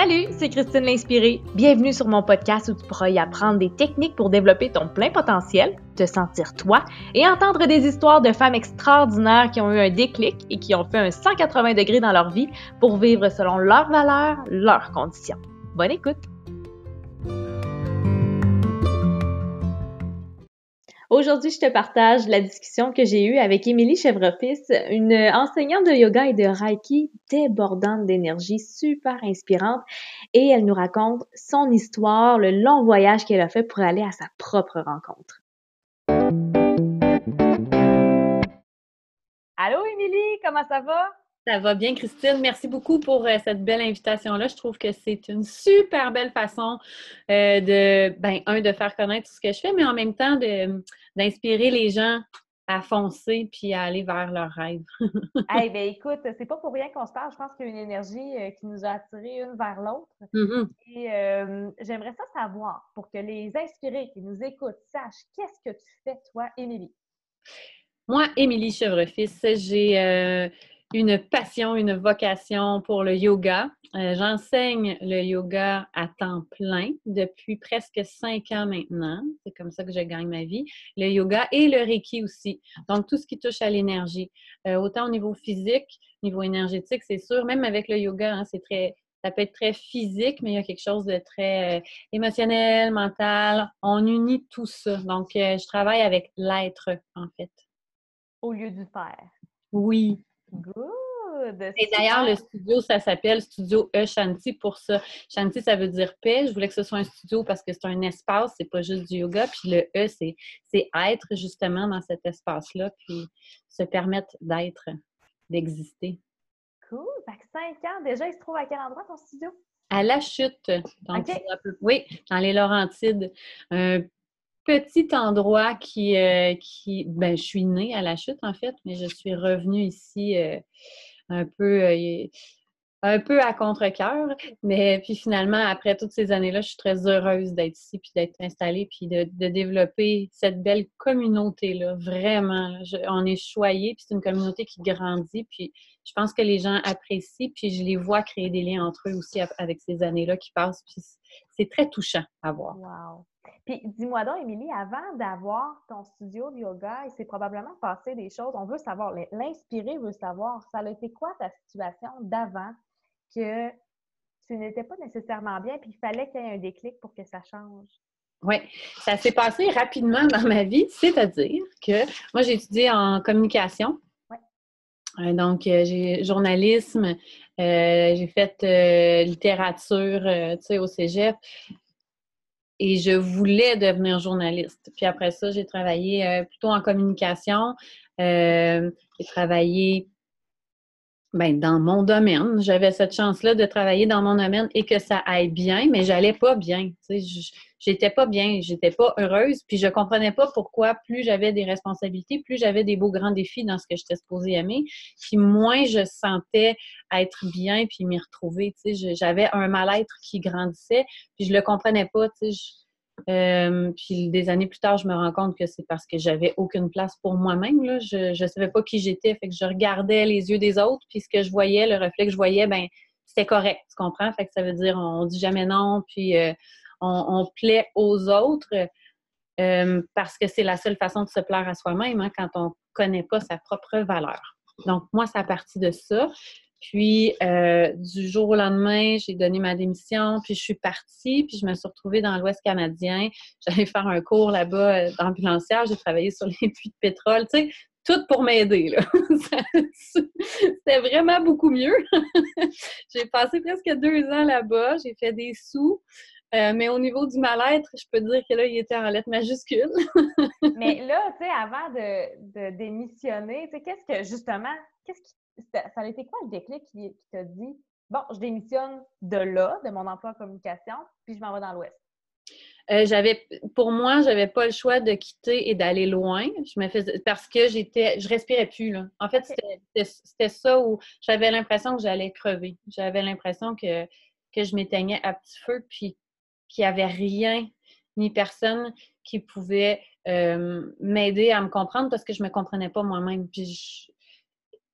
Salut, c'est Christine l'Inspirée. Bienvenue sur mon podcast où tu pourras y apprendre des techniques pour développer ton plein potentiel, te sentir toi et entendre des histoires de femmes extraordinaires qui ont eu un déclic et qui ont fait un 180 degrés dans leur vie pour vivre selon leurs valeurs, leurs conditions. Bonne écoute! Aujourd'hui, je te partage la discussion que j'ai eue avec Émilie Chevrefils, une enseignante de yoga et de reiki débordante d'énergie, super inspirante, et elle nous raconte son histoire, le long voyage qu'elle a fait pour aller à sa propre rencontre. Allô Émilie, comment ça va? Ça va bien, Christine. Merci beaucoup pour euh, cette belle invitation-là. Je trouve que c'est une super belle façon euh, de, ben, un, de faire connaître ce que je fais, mais en même temps d'inspirer les gens à foncer puis à aller vers leurs rêves. Eh bien, écoute, c'est pas pour rien qu'on se parle. Je pense qu'il y a une énergie euh, qui nous a attirés une vers l'autre. Mm-hmm. Et j'aimerais ça savoir pour que les inspirés qui nous écoutent sachent qu'est-ce que tu fais, toi, Émilie? Moi, Émilie Chevrefils, j'ai une passion, une vocation pour le yoga. Euh, j'enseigne le yoga à temps plein depuis presque cinq ans maintenant. C'est comme ça que je gagne ma vie. Le yoga et le reiki aussi. Donc, tout ce qui touche à l'énergie. Euh, autant au niveau physique, au niveau énergétique, c'est sûr. Même avec le yoga, hein, c'est très, ça peut être très physique, mais il y a quelque chose de très euh, émotionnel, mental. On unit tout ça. Donc, je travaille avec l'être, en fait. Au lieu du faire. Oui, Good! Et d'ailleurs, le studio, ça s'appelle Studio E Shanti pour ça. Shanti, ça veut dire paix. Je voulais que ce soit un studio parce que c'est un espace, c'est pas juste du yoga. Puis le E, c'est être justement dans cet espace-là, puis se permettre d'être, d'exister. Cool! Fait que cinq ans, déjà, il se trouve à quel endroit ton studio? À La Chute. Donc, oui, dans les Laurentides petit endroit qui, euh, qui ben, je suis née à la chute en fait, mais je suis revenue ici euh, un peu euh, un peu à contre-cœur. Mais puis finalement, après toutes ces années-là, je suis très heureuse d'être ici, puis d'être installée, puis de, développer cette belle communauté-là. Vraiment, on est choyés, puis c'est une communauté qui grandit, puis je pense que les gens apprécient, puis je les vois créer des liens entre eux aussi avec ces années-là qui passent, puis c'est très touchant à voir. Puis dis-moi donc, Émilie, avant d'avoir ton studio de yoga, il s'est probablement passé des choses. On veut savoir, l'inspiré veut savoir, ça a été quoi ta situation d'avant que tu n'étais pas nécessairement bien, puis il fallait qu'il y ait un déclic pour que ça change? Oui, ça s'est passé rapidement dans ma vie, c'est-à-dire que moi, j'ai étudié en communication. Euh, donc, euh, j'ai journalisme, euh, j'ai fait littérature, tu sais, au cégep et je voulais devenir journaliste. Puis après ça, j'ai travaillé euh, plutôt en communication. Euh, j'ai travaillé ben, dans mon domaine. J'avais cette chance-là de travailler dans mon domaine et que ça aille bien, mais j'allais pas bien. J'étais pas bien, j'étais pas heureuse, puis je comprenais pas pourquoi plus j'avais des responsabilités, plus j'avais des beaux grands défis dans ce que j'étais supposée aimer, puis moins je sentais être bien puis m'y retrouver. J'avais un mal-être qui grandissait, puis je le comprenais pas. Euh, puis des années plus tard, je me rends compte que c'est parce que j'avais aucune place pour moi-même. Je ne savais pas qui j'étais. Fait que je regardais les yeux des autres, puis ce que je voyais, le reflet que je voyais, ben c'était correct, tu comprends? Fait que ça veut dire on dit jamais non, puis euh, on, plaît aux autres euh, parce que c'est la seule façon de se plaire à soi-même hein, quand on connaît pas sa propre valeur. Donc, moi, c'est à partir de ça. Puis, euh, du jour au lendemain, j'ai donné ma démission, puis je suis partie, puis je me suis retrouvée dans l'Ouest canadien. J'allais faire un cours là-bas euh, d'ambulancière, j'ai travaillé sur les puits de pétrole, tu sais, tout pour m'aider. C'était vraiment beaucoup mieux. j'ai passé presque deux ans là-bas, j'ai fait des sous. Euh, mais au niveau du mal-être, je peux dire que là, il était en lettres majuscules. mais là, tu sais, avant de, de démissionner, tu sais, qu'est-ce que, justement, qu'est-ce qui ça a été quoi le déclic qui, t'a dit bon, je démissionne de là, de mon emploi en communication, puis je m'en vais dans l'Ouest? Euh, j'avais, pour moi, j'avais pas le choix de quitter et d'aller loin. Je me faisais, parce que j'étais, je respirais plus là. En fait, c'était ça où j'avais l'impression que j'allais crever. J'avais l'impression que, que je m'éteignais à petit feu, puis qu'il n'y avait rien ni personne qui pouvait euh, m'aider à me comprendre parce que je me comprenais pas moi-même. Puis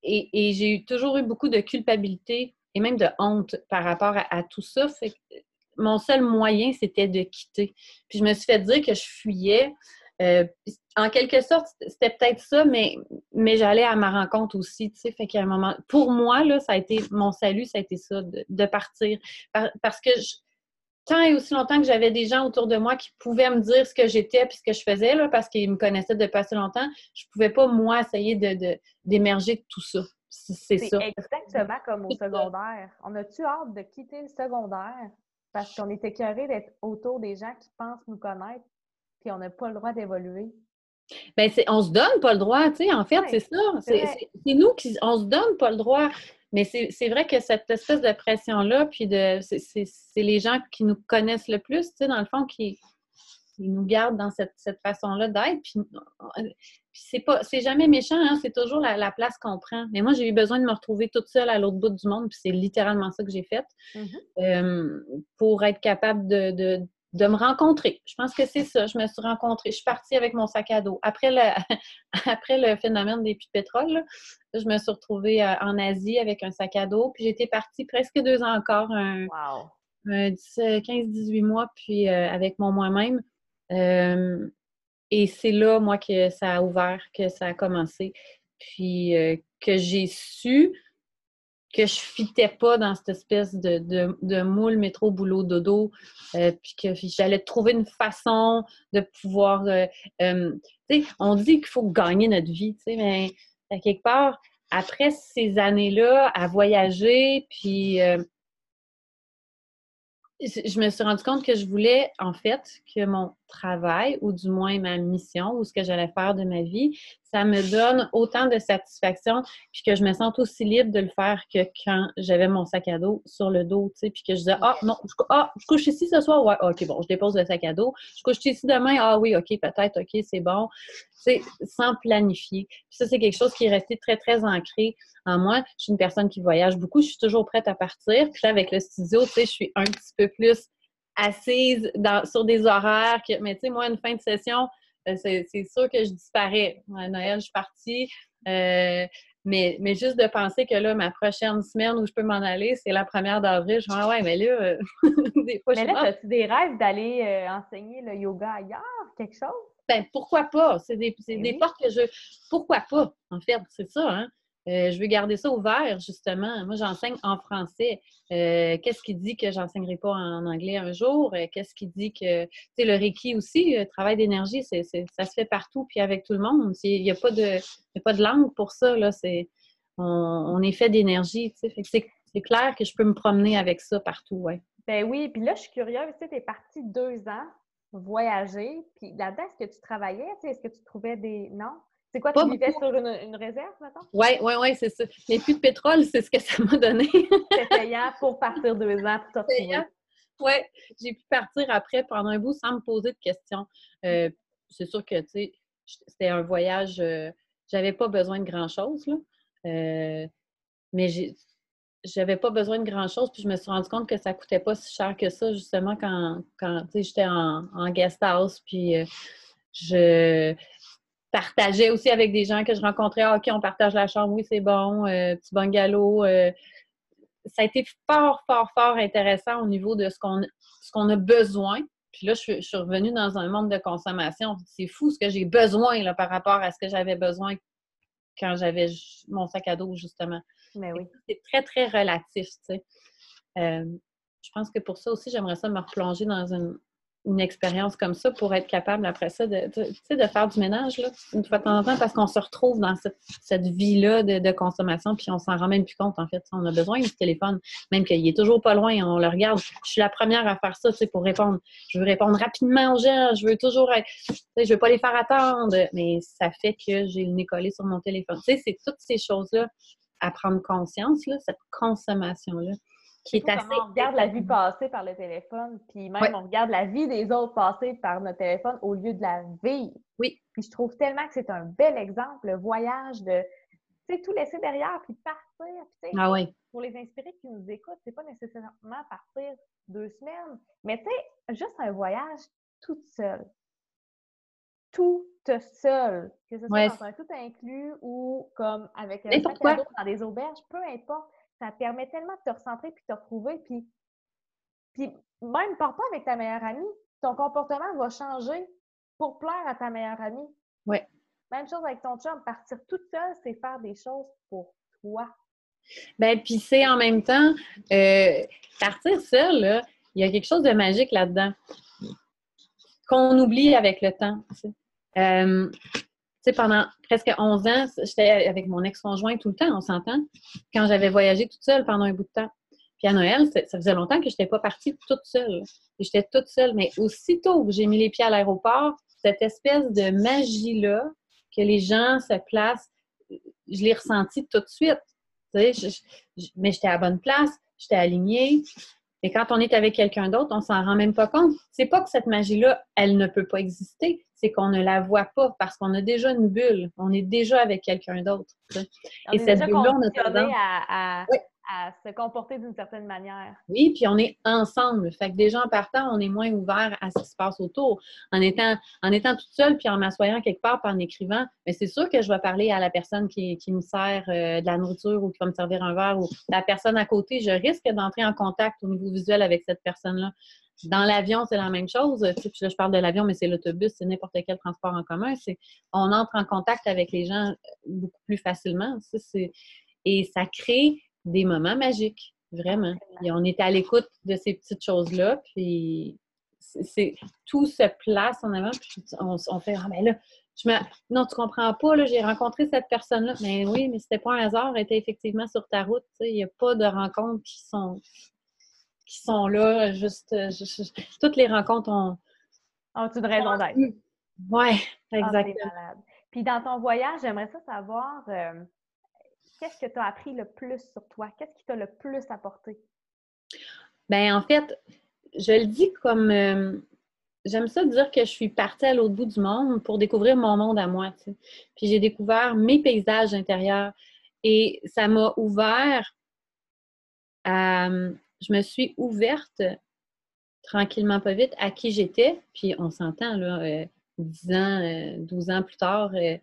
et, j'ai toujours eu beaucoup de culpabilité et même de honte par rapport à, tout ça. Fait mon seul moyen, c'était de quitter. Puis je me suis fait dire que je fuyais. Euh, en quelque sorte, c'était peut-être ça, mais, mais j'allais à ma rencontre aussi. Fait pour moi, là, ça a été mon salut, ça a été ça, de, partir. parce que tant et aussi longtemps que j'avais des gens autour de moi qui pouvaient me dire ce que j'étais puis ce que je faisais, là, parce qu'ils me connaissaient depuis assez longtemps, je pouvais pas, moi, essayer de, d'émerger de, tout ça. C'est ça. exactement comme au secondaire. On a-tu hâte de quitter le secondaire? Parce qu'on est écœuré d'être autour des gens qui pensent nous connaître puis on n'a pas le droit d'évoluer? Bien, on se donne pas le droit, tu sais, en fait, c'est ça. C'est nous qui, on se donne pas le droit. Mais c'est vrai que cette espèce de pression-là, puis de c'est les gens qui nous connaissent le plus, tu sais, dans le fond, qui, nous gardent dans cette, façon-là d'être. Puis, c'est pas c'est jamais méchant, hein, c'est toujours la, place qu'on prend. Mais moi, j'ai eu besoin de me retrouver toute seule à l'autre bout du monde, puis c'est littéralement ça que j'ai fait. Mm-hmm. Euh, pour être capable de, de me rencontrer. Je pense que c'est ça. Je me suis rencontrée. Je suis partie avec mon sac à dos. Après le, après le phénomène des puits de pétrole, je me suis retrouvée euh, en Asie avec un sac à dos. Puis j'étais partie presque deux ans encore, un, 15-18 mois, puis euh, avec mon moi-même. Euh, et c'est là, moi, que ça a ouvert, que ça a commencé. Puis que j'ai su que je fitais pas dans cette espèce de, de, moule métro boulot dodo euh, puis que j'allais trouver une façon de pouvoir euh, euh, on dit qu'il faut gagner notre vie mais quelque part après ces années-là à voyager puis je me suis rendu compte que je voulais, en fait, que mon travail, ou du moins ma mission, ou ce que j'allais faire de ma vie, ça me donne autant de satisfaction, puis que je me sente aussi libre de le faire que quand j'avais mon sac à dos sur le dos, tu sais, puis que je disais, ah, non, je, ah, je couche ici ce soir, ouais, ok, bon, je dépose le sac à dos, je couche ici demain, ah oui, ok, peut-être, ok, c'est bon, tu sais, sans planifier. Puis ça, c'est quelque chose qui est resté très, très ancré en moi. Je suis une personne qui voyage beaucoup, je suis toujours prête à partir, puis là, avec le studio, tu sais, je suis un petit peu plus assise sur des horaires, que, mais tu sais, moi, une fin de session, c'est sûr que je disparais. À Noël, je suis partie. Euh, mais, mais juste de penser que là, ma prochaine semaine où je peux m'en aller, c'est la première d'avril, je me dis, ah ouais, mais là, euh, des fois, mais là, as-tu des rêves d'aller enseigner le yoga ailleurs, quelque chose? Ben, pourquoi pas? C'est des, ben des portes que je. Pourquoi pas, en fait? C'est ça, hein? Euh, je veux garder ça ouvert, justement. Moi, j'enseigne en français. Euh, qu'est-ce qui dit que j'enseignerai pas en anglais un jour? Euh, qu'est-ce qui dit que, tu sais, le Reiki aussi, le travail d'énergie, ça se fait partout, puis avec tout le monde. Il n'y a, pas de, pas de langue pour ça, là. C'est, on, est fait d'énergie, c'est clair que je peux me promener avec ça partout, ouais. Ben oui, puis là, je suis curieuse, tu sais, es partie deux ans voyager, puis là-dedans, est-ce que tu travaillais? Est-ce que tu trouvais des... Non? C'est quoi, tu vivais sur une, réserve, maintenant? Oui, oui, oui, c'est ça. Les puits de pétrole, c'est ce que ça m'a donné. C'était payant pour partir deux ans pour te Oui, j'ai pu partir après pendant un bout sans me poser de questions. Euh, c'est sûr que, tu sais, c'était un voyage, euh, j'avais pas besoin de grand-chose, là. Euh, mais j'avais pas besoin de grand-chose, puis je me suis rendu compte que ça coûtait pas si cher que ça, justement, quand, quand j'étais en, en, guest house, puis je partageais aussi avec des gens que je rencontrais. Ah, OK, on partage la chambre, oui, c'est bon, euh, petit bungalow. Euh. ça a été fort, fort, fort intéressant au niveau de ce qu'on a besoin. Puis là, je, suis revenue dans un monde de consommation. C'est fou ce que j'ai besoin là, par rapport à ce que j'avais besoin quand j'avais mon sac à dos, justement. Mais oui. C'est très, très relatif, tu sais. Euh, je pense que pour ça aussi, j'aimerais ça me replonger dans une, une expérience comme ça pour être capable après ça de, de, de faire du ménage là, une fois de temps en temps parce qu'on se retrouve dans cette, vie-là de, consommation puis on s'en rend même plus compte en fait. On a besoin du téléphone, même qu'il est toujours pas loin, on le regarde. Je suis la première à faire ça pour répondre. Je veux répondre rapidement aux gens, je veux toujours être, je veux pas les faire attendre, mais ça fait que j'ai le nez collé sur mon téléphone. C'est toutes ces choses-là à prendre conscience, là, cette consommation-là qui est assez. On regarde la vie passer par le téléphone, puis même on regarde la vie des autres passer par notre téléphone au lieu de la vivre. Oui. Puis je trouve tellement que c'est un bel exemple, le voyage de, tu sais, tout laisser derrière, puis partir. ah oui. Pour les inspirés qui nous écoutent, c'est pas nécessairement partir deux semaines, mais tu sais, juste un voyage toute seule. Tout seul. Que ce soit dans un tout inclus ou comme avec un dans des auberges, peu importe ça permet tellement de te recentrer puis de te retrouver. Puis, puis même, pars pas avec ta meilleure amie. Ton comportement va changer pour plaire à ta meilleure amie. Oui. Même chose avec ton chum. Partir toute seule, c'est faire des choses pour toi. Ben, puis c'est en même temps, euh, partir seul, il y a quelque chose de magique là-dedans qu'on oublie avec le temps. Euh, pendant presque 11 ans, j'étais avec mon ex-conjoint tout le temps, on s'entend, quand j'avais voyagé toute seule pendant un bout de temps. Puis à Noël, ça faisait longtemps que je n'étais pas partie toute seule. J'étais toute seule. Mais aussitôt que j'ai mis les pieds à l'aéroport, cette espèce de magie-là, que les gens se placent, je l'ai ressenti tout de suite. mais j'étais à bonne place, j'étais alignée. Et quand on est avec quelqu'un d'autre, on s'en rend même pas compte. C'est pas que cette magie-là, elle ne peut pas exister c'est qu'on ne la voit pas parce qu'on a déjà une bulle. On est déjà avec quelqu'un d'autre. Et cette bulle-là, on a tendance à, à, se comporter d'une certaine manière. Oui, puis on est ensemble. Fait que déjà en partant, on est moins ouvert à ce qui se passe autour. En étant, en étant toute seule, puis en m'assoyant quelque part, puis en écrivant, mais c'est sûr que je vais parler à la personne qui, qui me sert euh, de la nourriture ou qui va me servir un verre ou la personne à côté. Je risque d'entrer en contact au niveau visuel avec cette personne-là. Dans l'avion, c'est la même chose. Sais, je parle de l'avion, mais c'est l'autobus, c'est n'importe quel transport en commun. C'est, on entre en contact avec les gens euh, beaucoup plus facilement. et ça crée des moments magiques, vraiment. Et on est à l'écoute de ces petites choses-là, puis c'est tout se place en avant, puis on, fait Ah, mais là, je me... non, tu comprends pas, là, j'ai rencontré cette personne-là. Mais oui, mais c'était pas un hasard, elle était effectivement sur ta route. Il n'y a pas de rencontres qui sont qui sont là. Juste, euh, toutes les rencontres ont. Ont une raison d'être. Oui, ah, exactement. Puis dans ton voyage, j'aimerais ça savoir euh, qu'est-ce que tu as appris le plus sur toi? Qu'est-ce qui t'a le plus apporté? Bien, en fait, je le dis comme. Euh, j'aime ça dire que je suis partie à l'autre bout du monde pour découvrir mon monde à moi. Puis j'ai découvert mes paysages intérieurs et ça m'a ouvert à, je me suis ouverte tranquillement, pas vite, à qui j'étais. Puis on s'entend, là, 10 euh, ans, 12 euh, ans plus tard, euh,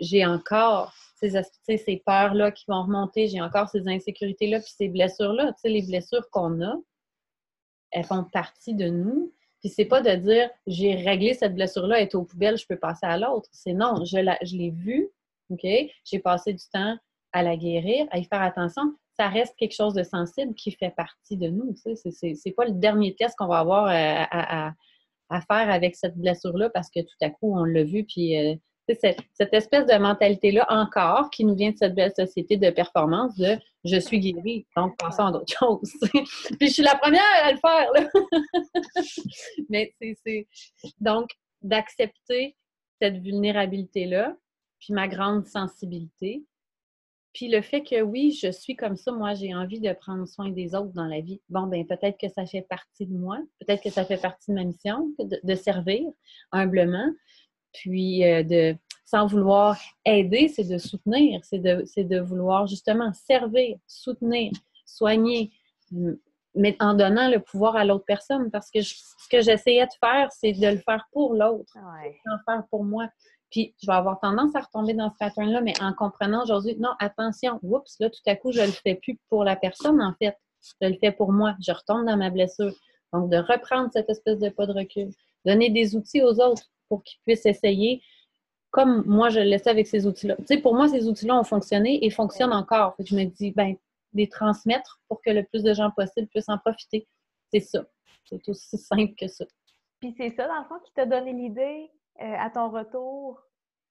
j'ai encore ces, ces peurs-là qui vont remonter, j'ai encore ces insécurités-là, puis ces blessures-là. Tu les blessures qu'on a, elles font partie de nous. Puis c'est pas de dire j'ai réglé cette blessure-là, elle est aux poubelles, je peux passer à l'autre. C'est non, je, je l'ai vue, OK? J'ai passé du temps à la guérir, à y faire attention ça reste quelque chose de sensible qui fait partie de nous. C'est pas le dernier test qu'on va avoir euh, à, faire avec cette blessure-là parce que tout à coup, on l'a vu. Puis, euh, cette, espèce de mentalité-là encore qui nous vient de cette belle société de performance de je suis guérie, donc passons à d'autres choses. puis je suis la première à le faire. Là. Mais c'est donc d'accepter cette vulnérabilité-là, puis ma grande sensibilité, puis le fait que oui, je suis comme ça, moi, j'ai envie de prendre soin des autres dans la vie. Bon, ben peut-être que ça fait partie de moi, peut-être que ça fait partie de ma mission, de, servir humblement, puis euh, de sans vouloir aider, c'est de soutenir, c'est de, de vouloir justement servir, soutenir, soigner, mais en donnant le pouvoir à l'autre personne. Parce que ce que j'essayais de faire, c'est de le faire pour l'autre, ouais. le faire pour moi. Puis je vais avoir tendance à retomber dans ce pattern-là, mais en comprenant aujourd'hui, non, attention, oups, là, tout à coup, je ne le fais plus pour la personne, en fait. Je le fais pour moi. Je retombe dans ma blessure. Donc, de reprendre cette espèce de pas de recul. Donner des outils aux autres pour qu'ils puissent essayer comme moi, je le laissais avec ces outils-là. Tu sais, pour moi, ces outils-là ont fonctionné et fonctionnent encore. je me dis, ben, les transmettre pour que le plus de gens possible puissent en profiter. C'est ça. C'est aussi simple que ça. Puis c'est ça, dans le fond, qui t'a donné l'idée euh, à ton retour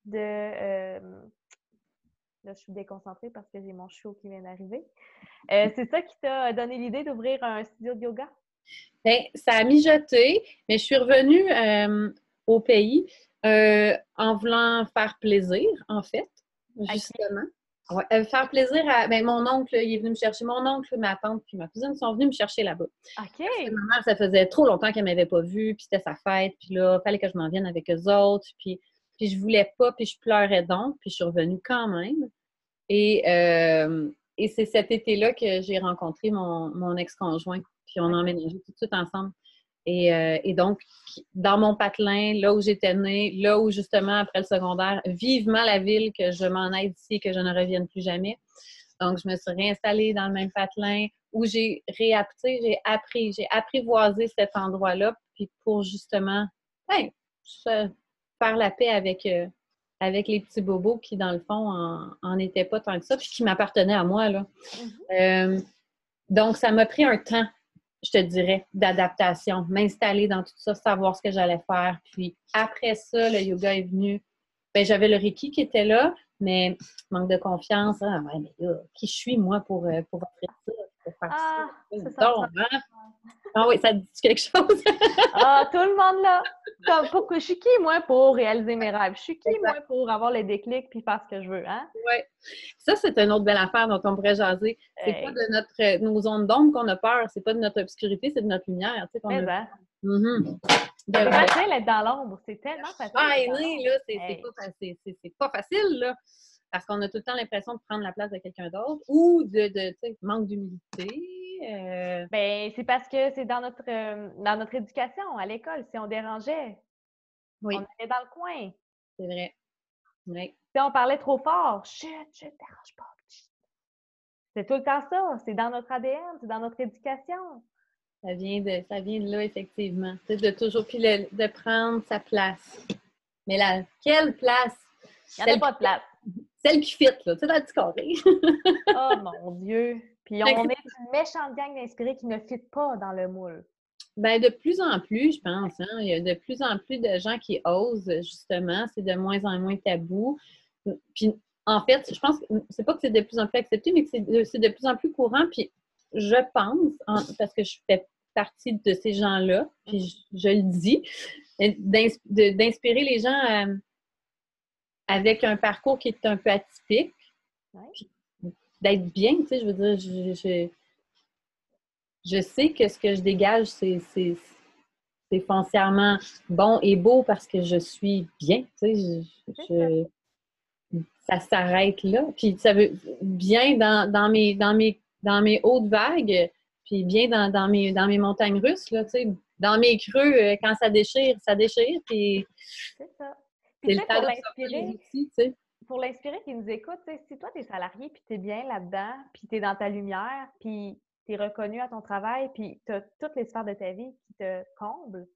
de. Euh, là, je suis déconcentrée parce que j'ai mon show qui vient d'arriver. Euh, c'est ça qui t'a donné l'idée d'ouvrir un studio de yoga? Bien, ça a mijoté, mais je suis revenue au pays en voulant faire plaisir, en fait, justement. Euh, faire plaisir à. Ben, mon oncle, il est venu me chercher. Mon oncle, ma tante puis ma cousine sont venus me chercher là-bas. OK. ma mère, ça faisait trop longtemps qu'elle ne m'avait pas vue, puis c'était sa fête, puis là, il fallait que je m'en vienne avec eux autres, puis, puis je voulais pas, puis je pleurais donc, puis je suis revenue quand même. Et, euh, et c'est cet été-là que j'ai rencontré mon, mon ex-conjoint, puis on a emménagé tout de suite ensemble. Euh, et, donc, dans mon patelin, là où j'étais née, là où justement, après le secondaire, vivement la ville, que je m'en aide ici et que je ne revienne plus jamais. Donc, je me suis réinstallée dans le même patelin où j'ai réappris, j'ai appris, j'ai apprivoisé cet endroit-là, puis pour justement faire la paix avec, euh, avec les petits bobos qui, dans le fond, en, étaient pas tant que ça, puis qui m'appartenaient à moi. Là. Mm-hmm. Euh, donc, ça m'a pris un temps, je te dirais, d'adaptation, m'installer dans tout ça, savoir ce que j'allais faire. Puis après ça, le yoga est venu. Ben, j'avais le Reiki qui était là, mais manque de confiance. Ah, mais qui je suis, moi, pour, euh, pour faire ça? ah, ça. Hein? Ah oui, ça dit quelque chose? ah, tout le monde là! Comme, je suis qui, moi, pour réaliser mes rêves? Je suis qui, moi, pour avoir les déclics puis faire ce que je veux, hein? Oui. Ça, c'est une autre belle affaire dont on pourrait jaser. C'est pas de notre, nos zones d'ombre qu'on a peur, c'est pas de notre obscurité, c'est de notre lumière. Tu sais, Mais a... mm C'est facile d'être dans l'ombre, c'est tellement facile. Ah, là, c'est pas, pas facile, là parce qu'on a tout le temps l'impression de prendre la place de quelqu'un d'autre ou de, de manque d'humilité. Euh. Ben, c'est parce que c'est dans notre euh, dans notre éducation à l'école. Si on dérangeait, oui. on était dans le coin. C'est vrai. Oui. Si on parlait trop fort, chut, chut, dérange pas. C'est tout le temps ça. C'est dans notre ADN, c'est dans notre éducation. Ça vient de, ça vient de là, effectivement. C'est de toujours puis de prendre sa place. Mais là, quelle place? Il n'y a pas de place. Celle qui fit, là, tu sais, dans le petit carré. oh mon Dieu! Puis on est une méchante gang d'inspirés qui ne fit pas dans le moule. Bien, de plus en plus, je pense. Hein, il y a de plus en plus de gens qui osent, justement. C'est de moins en moins tabou. Puis, en fait, je pense que c'est pas que c'est de plus en plus accepté, mais que c'est de, plus en plus courant. Puis, je pense, parce que je fais partie de ces gens-là, puis je, le dis, d'inspirer les gens à avec un parcours qui est un peu atypique. D'être bien, tu sais, je veux dire, je, je, sais que ce que je dégage, c'est foncièrement bon et beau parce que je suis bien, tu sais, ça s'arrête là. Puis ça veut bien dans, mes, dans, mes, dans mes hautes vagues, puis bien dans, mes, dans mes montagnes russes, là, tu sais, dans mes creux, euh, quand ça déchire, ça déchire, puis... C'est ça. C'est le pour l'inspirer. Pour l'inspirer qui nous écoute, si toi, tu es salarié, puis tu es bien là-dedans, puis tu es dans ta lumière, puis tu es reconnu à ton travail, puis tu as toutes les sphères de ta vie qui te comblent,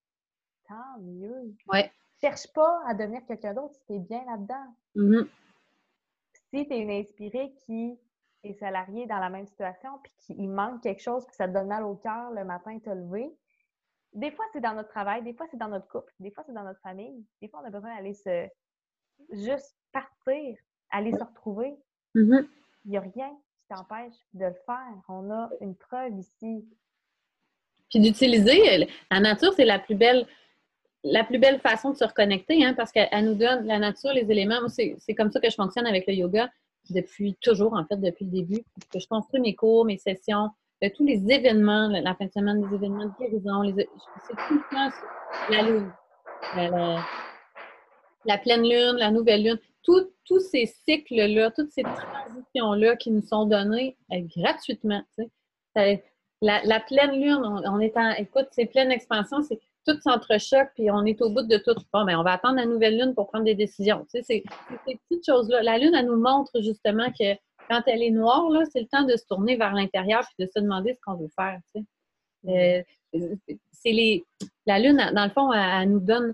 tant mieux. Ouais. Cherche pas à devenir quelqu'un d'autre si tu es bien là-dedans. Mm-hmm. Si tu es une inspirée qui est salariée dans la même situation, puis qu'il manque quelque chose, puis ça te donne mal au cœur le matin, te lever, des fois, c'est dans notre travail, des fois, c'est dans notre couple, des fois, c'est dans notre famille. Des fois, on a besoin d'aller se. juste partir, aller se retrouver. Mm-hmm. Il n'y a rien qui t'empêche de le faire. On a une preuve ici. Puis d'utiliser, la nature, c'est la plus belle. La plus belle façon de se reconnecter, hein, parce qu'elle nous donne la nature, les éléments. C'est comme ça que je fonctionne avec le yoga depuis toujours, en fait, depuis le début. Que je construis mes cours, mes sessions, tous les événements, la fin de semaine, les événements de guérison, c'est tout le temps la lune, la, pleine lune, la nouvelle lune, tous ces cycles-là, toutes ces transitions-là qui nous sont données euh, gratuitement. La, pleine lune, on, est en, écoute, c'est pleine expansion, c'est tout s'entrechoque, puis on est au bout de tout. Bon, mais ben, on va attendre la nouvelle lune pour prendre des décisions. c'est ces petites choses-là. La lune, elle nous montre justement que quand elle est noire, c'est le temps de se tourner vers l'intérieur et de se demander ce qu'on veut faire. Euh, c'est les, la Lune, dans le fond, elle, nous donne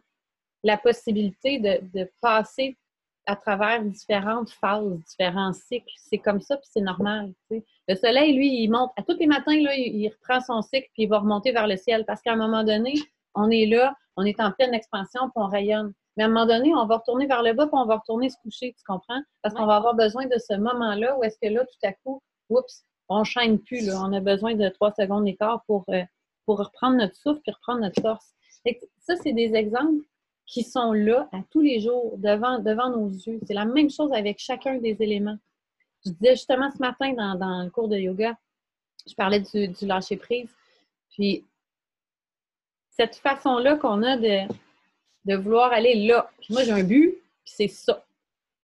la possibilité de, passer à travers différentes phases, différents cycles. C'est comme ça, puis c'est normal. Le soleil, lui, il monte. À tous les matins, là, il, reprend son cycle, puis il va remonter vers le ciel. Parce qu'à un moment donné, on est là, on est en pleine expansion, puis on rayonne. Mais à un moment donné, on va retourner vers le bas, puis on va retourner se coucher, tu comprends? Parce qu'on va avoir besoin de ce moment-là où est-ce que là, tout à coup, oups, on chaîne plus. Là. On a besoin de trois secondes d'écart pour, euh, pour reprendre notre souffle et reprendre notre force. ça, c'est des exemples qui sont là à tous les jours devant, devant nos yeux. C'est la même chose avec chacun des éléments. Je disais justement ce matin dans, le cours de yoga, je parlais du, du lâcher-prise. Puis, cette façon-là qu'on a de, de vouloir aller là. Puis moi, j'ai un but, puis c'est ça.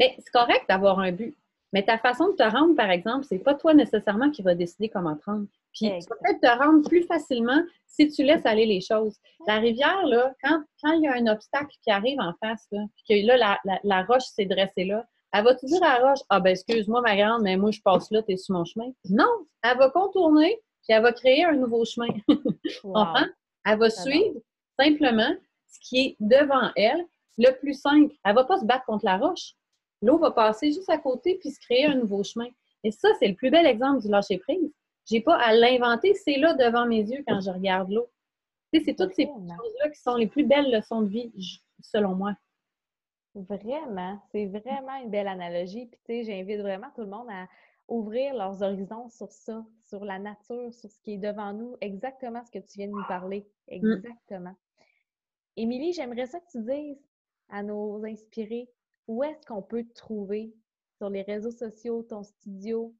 Mais c'est correct d'avoir un but. Mais ta façon de te rendre, par exemple, c'est pas toi nécessairement qui va décider comment te rendre. Puis tu vas peut-être te rendre plus facilement si tu laisses aller les choses. La rivière, là, quand, quand il y a un obstacle qui arrive en face, là, puis que là, la, la, roche s'est dressée là, Elle va-tu dire à la roche, ah ben excuse-moi ma grande, mais moi je passe là, t'es sur mon chemin? Non, elle va contourner, puis elle va créer un nouveau chemin. Enfin, Elle va suivre simplement ce qui est devant elle, le plus simple. Elle ne va pas se battre contre la roche. L'eau va passer juste à côté puis se créer un nouveau chemin. Et ça, c'est le plus bel exemple du lâcher-prise. Je n'ai pas à l'inventer, c'est là devant mes yeux quand je regarde l'eau. c'est toutes ces choses-là qui sont les plus belles leçons de vie, selon moi. Vraiment, c'est vraiment une belle analogie. Puis, tu sais, j'invite vraiment tout le monde à ouvrir leurs horizons sur ça, sur la nature, sur ce qui est devant nous, exactement ce que tu viens de nous parler. Mmh. Exactement. Émilie, j'aimerais ça que tu dises à nos inspirés où est-ce qu'on peut te trouver? Sur les réseaux sociaux, ton studio?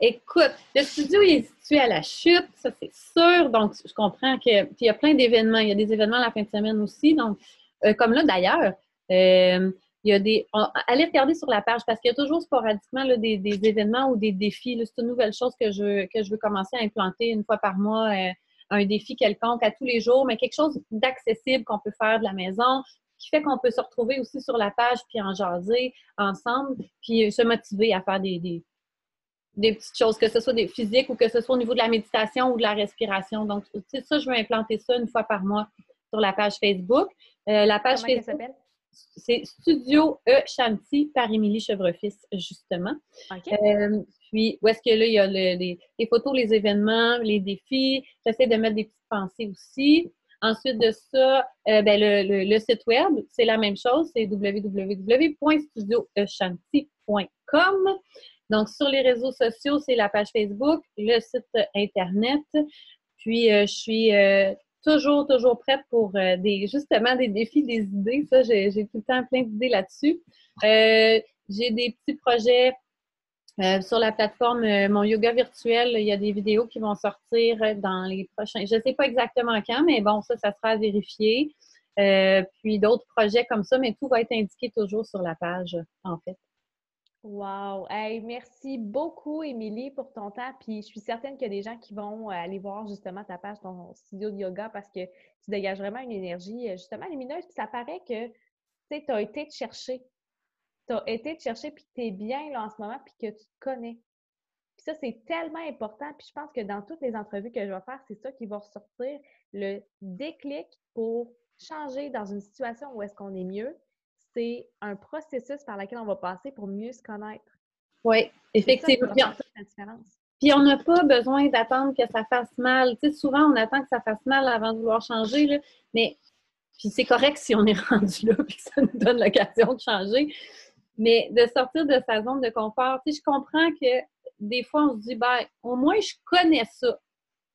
Écoute, le studio est situé à la chute, ça c'est sûr. Donc, je comprends qu'il y a plein d'événements. Il y a des événements la fin de semaine aussi. Donc, euh, comme là d'ailleurs, euh, il y a des. allez regarder sur la page parce qu'il y a toujours sporadiquement des, événements ou des défis. C'est une nouvelle chose que je, que je veux commencer à implanter une fois par mois. Euh, un défi quelconque à tous les jours, mais quelque chose d'accessible qu'on peut faire de la maison, qui fait qu'on peut se retrouver aussi sur la page puis en jaser ensemble, puis se motiver à faire des, des, petites choses, que ce soit des physiques ou que ce soit au niveau de la méditation ou de la respiration. Donc, c'est ça, je veux implanter ça une fois par mois sur la page Facebook. Euh, la page Comment Facebook c'est Studio E Shanti par Émilie Chevrefils, justement. Euh, puis, où est-ce que là, il y a les, photos, les événements, les défis. J'essaie de mettre des petites pensées aussi. Ensuite de ça, euh, ben, le, site web, c'est la même chose, c'est www.studioechanti.com. Donc, sur les réseaux sociaux, c'est la page Facebook, le site Internet. Puis, euh, je suis toujours, toujours prête pour euh, des, justement des défis, des idées. Ça, j'ai, tout le temps plein d'idées là-dessus. Euh, j'ai des petits projets euh, sur la plateforme Mon Yoga Virtuel. Il y a des vidéos qui vont sortir dans les prochains. Je ne sais pas exactement quand, mais bon, ça, ça sera à vérifier. puis d'autres projets comme ça, mais tout va être indiqué toujours sur la page, en fait. Wow! Hey, merci beaucoup, Émilie, pour ton temps. Puis je suis certaine qu'il y a des gens qui vont euh, aller voir justement ta page, ton studio de yoga, parce que tu dégages vraiment une énergie euh, justement lumineuse. Puis ça paraît que tu as été te chercher. Tu as été te chercher, puis tu es bien là en ce moment, puis que tu te connais. Puis ça, c'est tellement important. Puis je pense que dans toutes les entrevues que je vais faire, c'est ça qui va ressortir, le déclic pour changer dans une situation où est-ce qu'on est mieux, c'est un processus par lequel on va passer pour mieux se connaître. Oui, effectivement. Puis on n'a pas besoin d'attendre que ça fasse mal. Tu sais, souvent, on attend que ça fasse mal avant de vouloir changer, là, mais puis c'est correct si on est rendu là et que ça nous donne l'occasion de changer. Mais de sortir de sa zone de confort, tu sais, je comprends que des fois, on se dit, ben, au moins, je connais ça.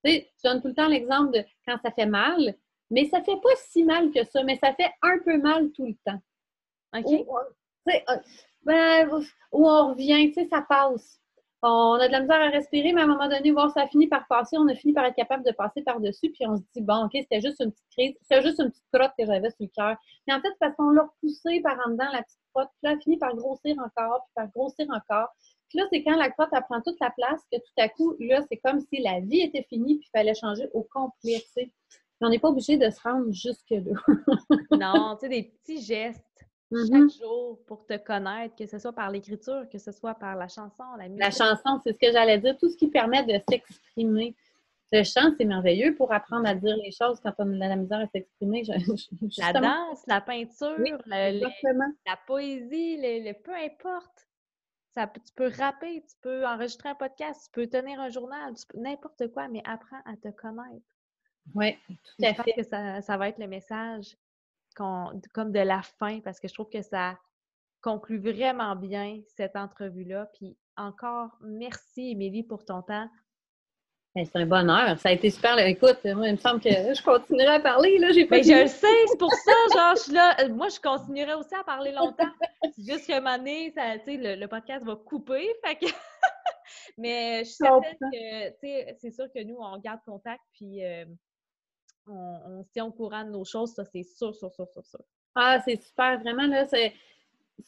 Tu sais, je donne tout le temps l'exemple de quand ça fait mal, mais ça fait pas si mal que ça, mais ça fait un peu mal tout le temps. Euh, ben, où, on revient, tu sais, ça passe. On a de la misère à respirer, mais à un moment donné, voir ça finit par passer, on a fini par être capable de passer par-dessus, puis on se dit, bon, OK, c'était juste une petite crise, c'était juste une petite crotte que j'avais sur le cœur. Mais en fait, parce qu'on l'a repoussé par en dedans, la petite crotte, puis là, elle finit par grossir encore, puis par grossir encore. Puis là, c'est quand la crotte, elle prend toute la place que tout à coup, là, c'est comme si la vie était finie, puis il fallait changer au complet, tu sais. On n'est pas obligé de se rendre jusque-là. non, tu sais, des petits gestes chaque mm-hmm. jour pour te connaître, que ce soit par l'écriture, que ce soit par la chanson, la musique. La chanson, c'est ce que j'allais dire, tout ce qui permet de s'exprimer. Le chant, c'est merveilleux pour apprendre à dire les choses quand on a la misère à s'exprimer. la danse, la peinture, la poésie, le, peu importe. Ça, tu peux rapper, tu peux enregistrer un podcast, tu peux tenir un journal, n'importe quoi, mais apprends à te connaître. Oui, tout à fait. que ça, ça va être le message comme de la fin, parce que je trouve que ça conclut vraiment bien cette entrevue-là. Puis encore, merci, Émilie, pour ton temps. Ben, c'est un bonheur. Ça a été super. Écoute, moi, il me semble que je continuerai à parler. Là. J'ai pas ben, je le sais, c'est pour ça. Genre, je suis là. Euh, moi, je continuerai aussi à parler longtemps. Juste qu'à un moment donné, ça, le, le podcast va couper. Mais je suis certaine que, c'est sûr que nous, on garde contact. Puis, euh, on, se tient au courant de nos choses, ça c'est sûr, sûr, sûr, sûr, sûr. Ah, c'est super, vraiment, là, ça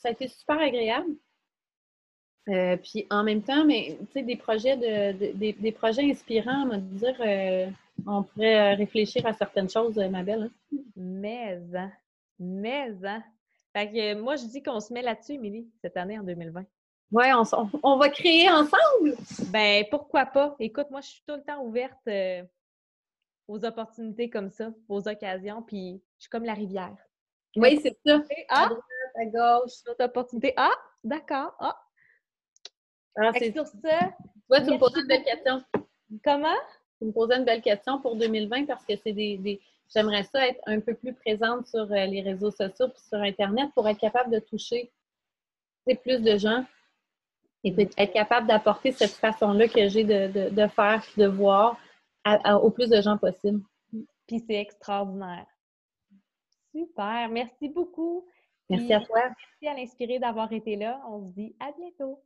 a été super agréable. Euh, puis en même temps, mais tu sais, des projets de, des, projets inspirants, on va dire, euh, on pourrait réfléchir à certaines choses, ma belle. Hein. Mais, hein, mais, hein. Fait que moi, je dis qu'on se met là-dessus, Émilie, cette année en 2020. Oui, on, on, va créer ensemble. Ben, pourquoi pas? Écoute, moi, je suis tout le temps ouverte euh, aux opportunités comme ça, aux occasions, puis je suis comme la rivière. Oui, c'est ça. Ah! À droite, à gauche. D'autres opportunités. Ah! D'accord. Ah! Alors, c'est sur ça. Toi, tu me posais une belle question. Comment? Tu me posais une belle question pour 2020 parce que c'est des, J'aimerais ça être un peu plus présente sur euh, les réseaux sociaux et sur Internet pour être capable de toucher plus de gens et être capable d'apporter cette façon-là que j'ai de, de, faire, de voir au plus de gens possible. Puis c'est extraordinaire. Super. Merci beaucoup. Merci à toi. Merci à l'inspiré d'avoir été là. On se dit à bientôt.